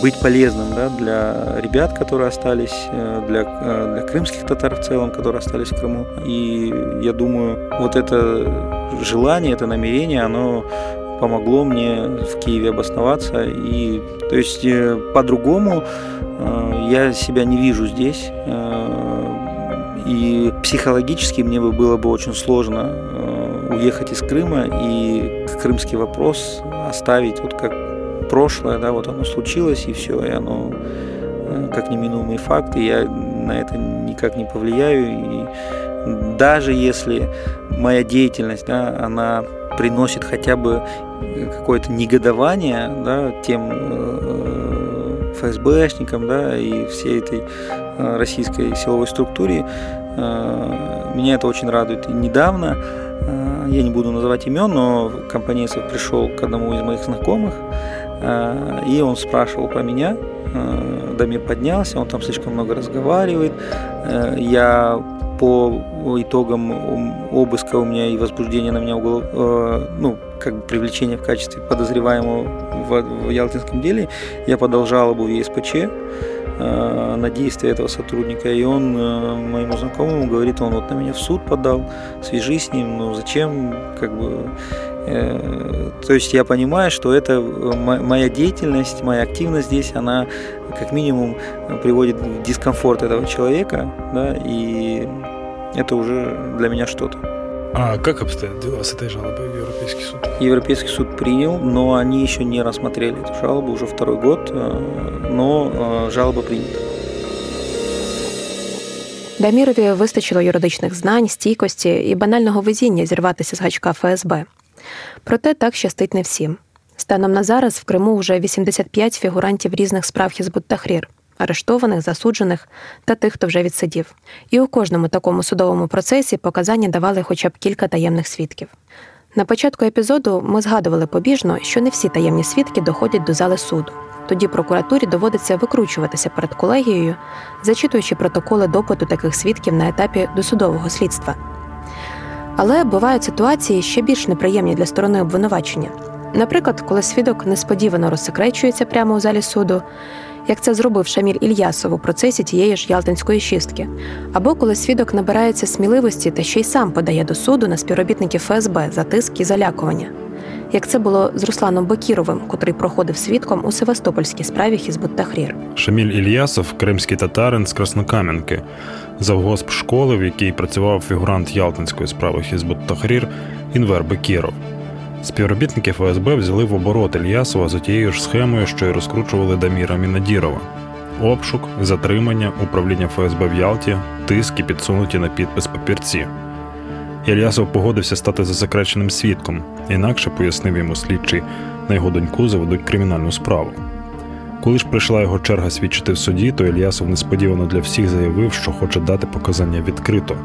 быть полезным да, для ребят, которые остались, для, для крымских татар в целом, которые остались в Крыму. И я думаю, вот это желание, это намерение, оно помогло мне в Киеве обосноваться. И, то есть по-другому я себя не вижу здесь. И психологически мне бы было бы очень сложно уехать из Крыма и крымский вопрос оставить вот как прошлое, да, вот оно случилось и все, и оно как неминуемый факт, и я на это никак не повлияю. И даже если моя деятельность, да, она приносит хотя бы какое-то негодование да, тем э, ФСБшникам да, и всей этой э, российской силовой структуре, э, меня это очень радует. И недавно, э, я не буду называть имен, но компанейцев пришел к одному из моих знакомых, э, и он спрашивал про меня, э, Дамир поднялся, он там слишком много разговаривает. Э, я по итогам обыска у меня и возбуждения на меня уголов, э, ну, как бы привлечение в качестве подозреваемого в, в Ялтинском деле, я подал жалобу в ЕСПЧ на действия этого сотрудника, и он э, моему знакомому говорит, он вот на меня в суд подал, свяжи с ним, ну зачем, как бы, э, то есть я понимаю, что это моя деятельность, моя активность здесь, она как минимум приводит в дискомфорт этого человека, да, и это уже для меня что-то. А как обстоят дела с этой жалобой в Европейский суд? Европейский суд принял, но они еще не рассмотрели эту жалобу уже второй год, но жалоба принята. Дамірові вистачило юридичних знань, стійкості і банального везіння зірватися з гачка ФСБ. Проте так щастить не всім. Станом на зараз в Криму вже 85 фігурантів різних справ Хізбут Тахрір, арештованих, засуджених та тих, хто вже відсидів. І у кожному такому судовому процесі показання давали хоча б кілька таємних свідків. На початку епізоду ми згадували побіжно, що не всі таємні свідки доходять до зали суду. Тоді прокуратурі доводиться викручуватися перед колегією, зачитуючи протоколи допиту таких свідків на етапі досудового слідства. Але бувають ситуації ще більш неприємні для сторони обвинувачення. Наприклад, коли свідок несподівано розсекречується прямо у залі суду, як це зробив Шаміль Ільясов у процесі тієї ж Ялтинської шістки, або коли свідок набирається сміливості та ще й сам подає до суду на співробітників ФСБ за тиск і залякування, як це було з Русланом Бакіровим, котрий проходив свідком у Севастопольській справі Хізбут Тахрір. Шаміль Ільясов, кримський татарин з Краснокам'янки, завгосп школи, в якій працював фігурант Ялтинської справи Хізбут Тахрір Інвер Бекіров. Співробітники ФСБ взяли в оборот Ільясова за тією ж схемою, що й розкручували Даміра Мінадірова. Обшук, затримання, управління ФСБ в Ялті, тиск і підсунуті на підпис папірці. Ільясов погодився стати засекреченим свідком, інакше пояснив йому слідчий, на його доньку заведуть кримінальну справу. Коли ж прийшла його черга свідчити в суді, то Ільясов несподівано для всіх заявив, що хоче дати показання відкрито.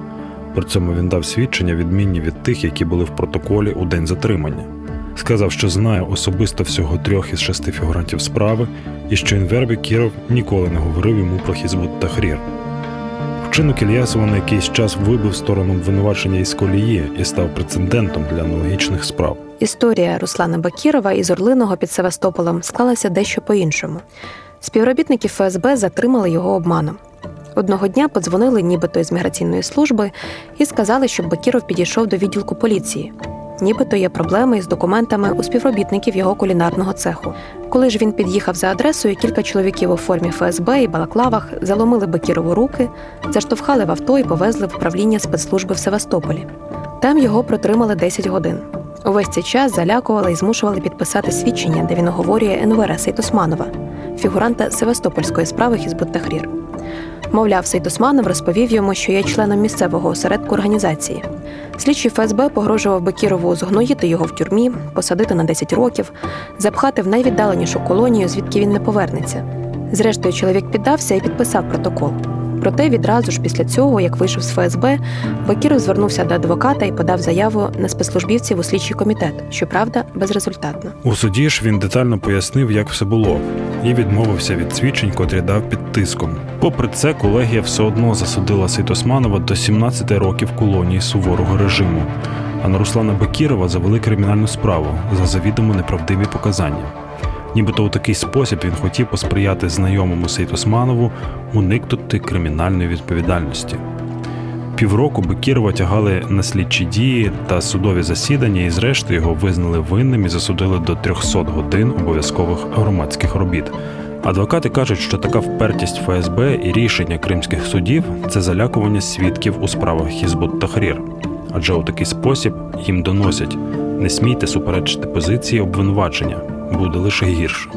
При цьому він дав свідчення відмінні від тих, які були в протоколі у день затримання. Сказав, що знає особисто всього трьох із шести фігурантів справи, і що Інвербі Кіров ніколи не говорив йому про Хізбут Тахрір. Вчинок Ільясова на якийсь час вибив сторону обвинувачення із колії і став прецедентом для аналогічних справ. Історія Руслана Бакірова із Орлиного під Севастополем склалася дещо по-іншому. Співробітники ФСБ затримали його обманом. Одного дня подзвонили нібито із міграційної служби і сказали, щоб Бакіров підійшов до відділку поліції. нібито є проблеми із документами у співробітників його кулінарного цеху. Коли ж він під'їхав за адресою, кілька чоловіків у формі ФСБ і балаклавах заломили Бакірову руки, заштовхали в авто і повезли в управління спецслужби в Севастополі. Там його протримали 10 годин. Увесь цей час залякували і змушували підписати свідчення, де він оговорює НВР Сейтосманова, фігуранта Севастопольської справи Хізбут-Тахрір. Мовляв, Сейтосманов розповів йому, що є членом місцевого осередку організації. Слідчий ФСБ погрожував Бекірову згноїти його в тюрмі, посадити на 10 років, запхати в найвіддаленішу колонію, звідки він не повернеться. Зрештою, чоловік піддався і підписав протокол. Проте відразу ж після цього, як вийшов з ФСБ, Бакіров звернувся до адвоката і подав заяву на спецслужбівців у слідчий комітет, щоправда, безрезультатно. У суді ж він детально пояснив, як все було, і відмовився від свідчень, котрі дав під тиском. Попри це, колегія все одно засудила Сейтосманова до 17 років колонії суворого режиму. А на Руслана Бакірова завели кримінальну справу за завідомо неправдиві показання. Нібито у такий спосіб він хотів посприяти знайомому Сейтосманову уникнути кримінальної відповідальності. Півроку Бекірова тягали на слідчі дії та судові засідання, і зрештою його визнали винним і засудили до 300 годин обов'язкових громадських робіт. Адвокати кажуть, що така впертість ФСБ і рішення кримських судів це залякування свідків у справах Хізбут Тахрір. Адже у такий спосіб їм доносять не смійте суперечити позиції обвинувачення, буде лише гірше.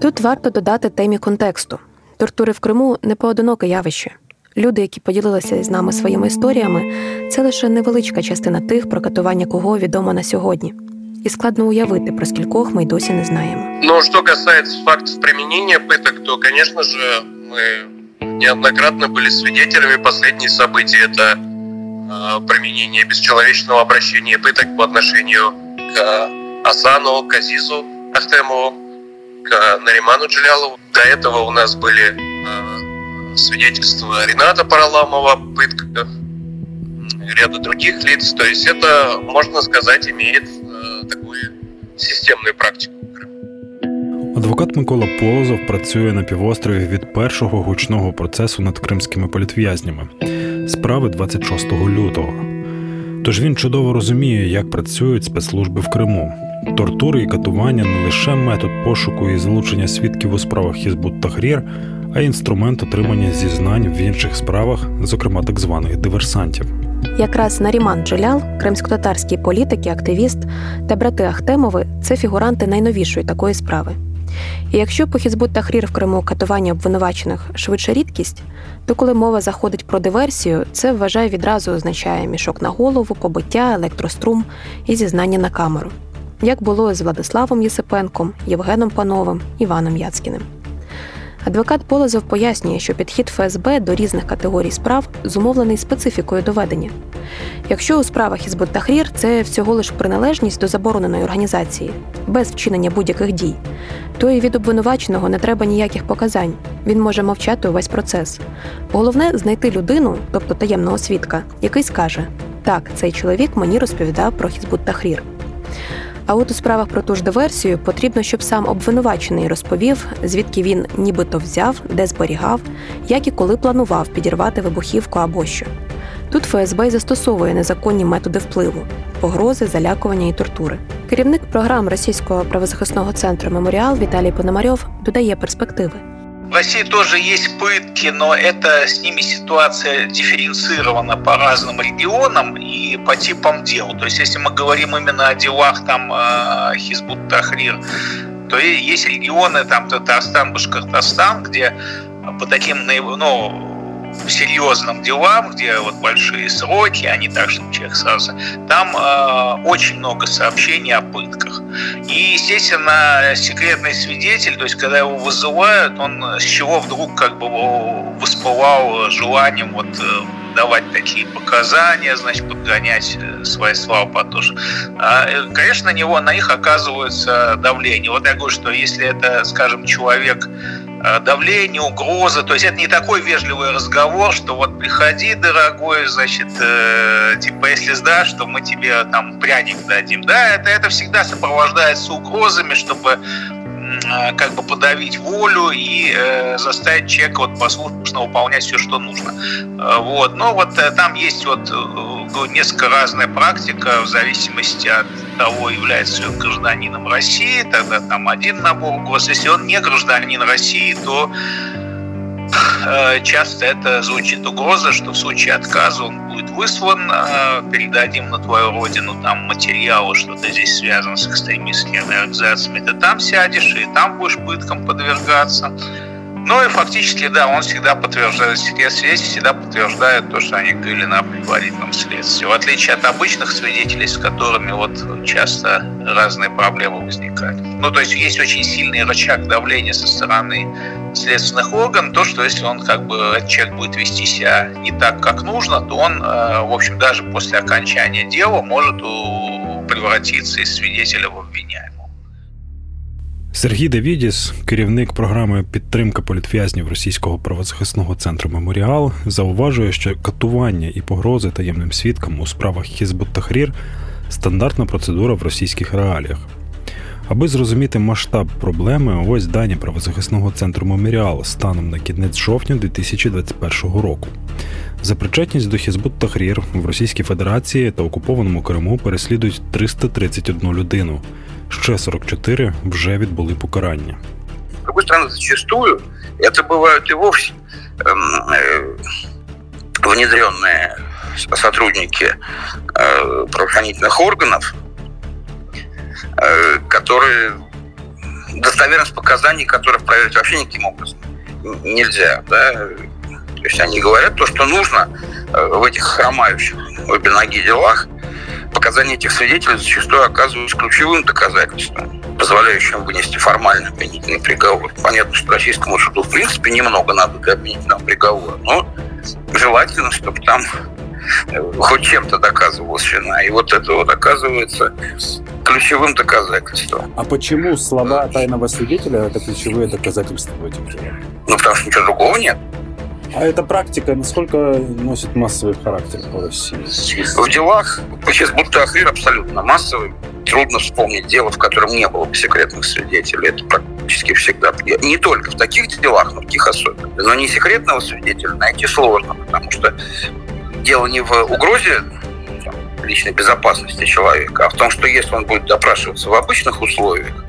Тут варто додати темі контексту. Тортури в Криму не поодиноке явище. Люди, які поділилися з нами своїми історіями, це лише невеличка частина тих, про катування кого відомо на сьогодні. І складно уявити, про скількох ми й досі не знаємо. Ну, что касается фактов применения пыток, то, конечно же, мы неоднократно были свидетелями последних событий. Это э, применение бесчеловечного обращения пыток по отношению к Асану, к Азизу Ахтемову, к Нариману Джилялову. До этого у нас были э, свидетельства Рената Параламова, пытка ряда других лиц. То есть это, можно сказать, имеет э, такую системную практику. Адвокат Микола Полозов працює на півострові від першого гучного процесу над кримськими політв'язнями справи 26 лютого. Тож він чудово розуміє, як працюють спецслужби в Криму. Тортури і катування не лише метод пошуку і залучення свідків у справах Хізбут Тахрір, а й інструмент отримання зізнань в інших справах, зокрема так званих диверсантів. Якраз Наріман Джелял, кримськотатарський політик і активіст та брати Ахтемови це фігуранти найновішої такої справи. І якщо по Хізбут Тахрір в Криму катування обвинувачених швидше рідкість, то коли мова заходить про диверсію, це вважає відразу означає мішок на голову, побиття, електрострум і зізнання на камеру, як було з Владиславом Єсипенком, Євгеном Пановим, Іваном Яцькіним. Адвокат Полозов пояснює, що підхід ФСБ до різних категорій справ зумовлений специфікою доведення. Якщо у справах із Тахрір це всього лиш приналежність до забороненої організації, без вчинення будь-яких дій, то і від обвинуваченого не треба ніяких показань. Він може мовчати увесь процес. Головне знайти людину, тобто таємного свідка, який скаже: так, цей чоловік мені розповідав про Хізбут Тахрір. А от у справах про ту ж диверсію потрібно, щоб сам обвинувачений розповів, звідки він нібито взяв, де зберігав, як і коли планував підірвати вибухівку або що. Тут ФСБ й застосовує незаконні методи впливу, погрози, залякування і тортури. Керівник програм російського правозахисного центру Меморіал Віталій Пономарьов додає перспективи. В России тоже есть пытки, но это с ними ситуация дифференцирована по разным регионам и по типам дел. То есть, если мы говорим именно о делах там Хизбут Тахрир, то есть регионы там Татарстан, Башкортостан, где по таким ну, серьезным делам, где вот большие сроки, а не так, чтобы человек сразу... Там э, очень много сообщений о пытках. И, естественно, секретный свидетель, то есть, когда его вызывают, он с чего вдруг как бы воспылал желанием вот э, давать такие показания, значит, подгонять э, свои слова под а, э, конечно, на него, на них оказывается давление. Вот я говорю, что если это, скажем, человек Э, давление, угрозы. То есть это не такой вежливый разговор, что вот приходи, дорогой, значит, э, типа если сдашь, то мы тебе там пряник дадим. Да, это, это всегда сопровождается угрозами, чтобы как бы подавить волю и заставить человека вот послушно выполнять все, что нужно. Вот. Но вот там есть вот несколько разная практика в зависимости от того, является он гражданином России, тогда там один набор гос. Если он не гражданин России, то Э, часто это звучит угроза, что в случае отказа он будет выслан, э, передадим на твою родину там материалы, что ты здесь связан с экстремистскими организациями, ты там сядешь и там будешь пыткам подвергаться. Ну и фактически, да, он всегда подтверждает, связи всегда подтверждает то, что они говорили на предварительном следствии. В отличие от обычных свидетелей, с которыми вот часто разные проблемы возникают. Ну, то есть есть очень сильный рычаг давления со стороны следственных органов, то, что если он как бы, этот человек будет вести себя не так, как нужно, то он, э, в общем, даже после окончания дела может превратиться из свидетеля в обвиняемого. Сергій Давідіс, керівник програми підтримка політв'язнів російського правозахисного центру Меморіал, зауважує, що катування і погрози таємним свідкам у справах Хізбут Тахрір стандартна процедура в російських реаліях. Аби зрозуміти масштаб проблеми, ось дані правозахисного центру Меморіал станом на кінець жовтня 2021 року. За причетність до Хізбут Тахрір в Російській Федерації та окупованому Криму переслідують 331 людину. Ще 44 вже відбули покарання. С другой стороны, зачастую это бывают и вовсе э, внедренные сотрудники э, правоохранительных органов, э, которые достоверность показаний, которых проверить вообще никаким образом нельзя. Да? То есть они говорят то, что нужно в этих хромающих обе ноги делах – Показания этих свидетелей зачастую оказываются ключевым доказательством, позволяющим вынести формально обвинительный приговор. Понятно, что российскому суду в принципе немного надо для обвинительного приговора, но желательно, чтобы там э, хоть чем-то доказывалась вина. И вот это вот оказывается ключевым доказательством. А почему слова тайного свидетеля – это ключевые доказательства в этих делах? Ну, потому что ничего другого нет. А эта практика насколько носит массовый характер по России? В делах сейчас будто Ахрир абсолютно массовый. Трудно вспомнить дело, в котором не было бы секретных свидетелей. Это практически всегда. Не только в таких делах, но в таких особенно. Но не секретного свидетеля найти сложно, потому что дело не в угрозе личной безопасности человека, а в том, что если он будет допрашиваться в обычных условиях,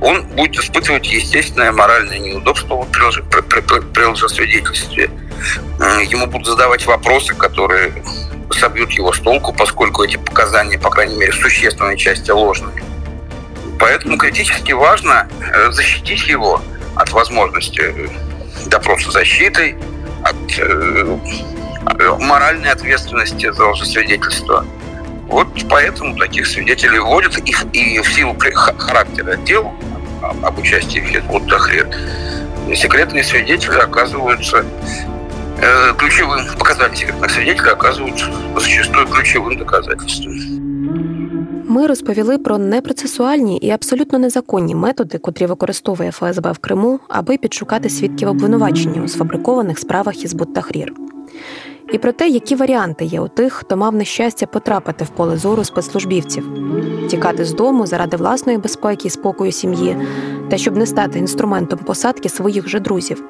он будет испытывать естественное моральное неудобство при, при, при, при лжесвидетельстве. Ему будут задавать вопросы, которые собьют его с толку, поскольку эти показания, по крайней мере, в существенной части ложные. Поэтому критически важно э, защитить его от возможности допроса защитой, от э, моральной ответственности за лжесвидетельство. Вот поэтому таких свидетелей вводят и, и в силу характера дел об участии в Хизбут Тахрир секретные свидетели оказываются э, ключевым, показания секретных свидетелей оказываются зачастую ключевим доказательством. Ми розповіли про непроцесуальні і абсолютно незаконні методи, котрі використовує ФСБ в Криму, аби підшукати свідків обвинувачення у сфабрикованих справах із Буттахрір І про те, які варіанти є у тих, хто мав нещастя потрапити в поле зору спецслужбівців, тікати з дому заради власної безпеки і спокою сім'ї, та щоб не стати інструментом посадки своїх же друзів,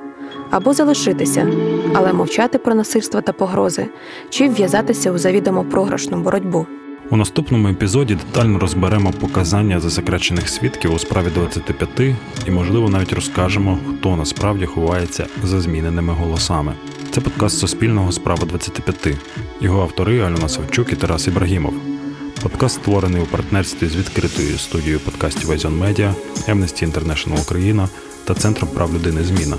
або залишитися, але мовчати про насильство та погрози, чи вв'язатися у завідомо програшну боротьбу. У наступному епізоді детально розберемо показання засекречених свідків у справі 25 і, можливо, навіть розкажемо, хто насправді ховається за зміненими голосами. Це подкаст Суспільного справа 25. Його автори Альона Савчук і Тарас Ібрагімов. Подкаст створений у партнерстві з відкритою студією подкастів Медіа, Amnesty International Україна та Центром прав людини Зміна.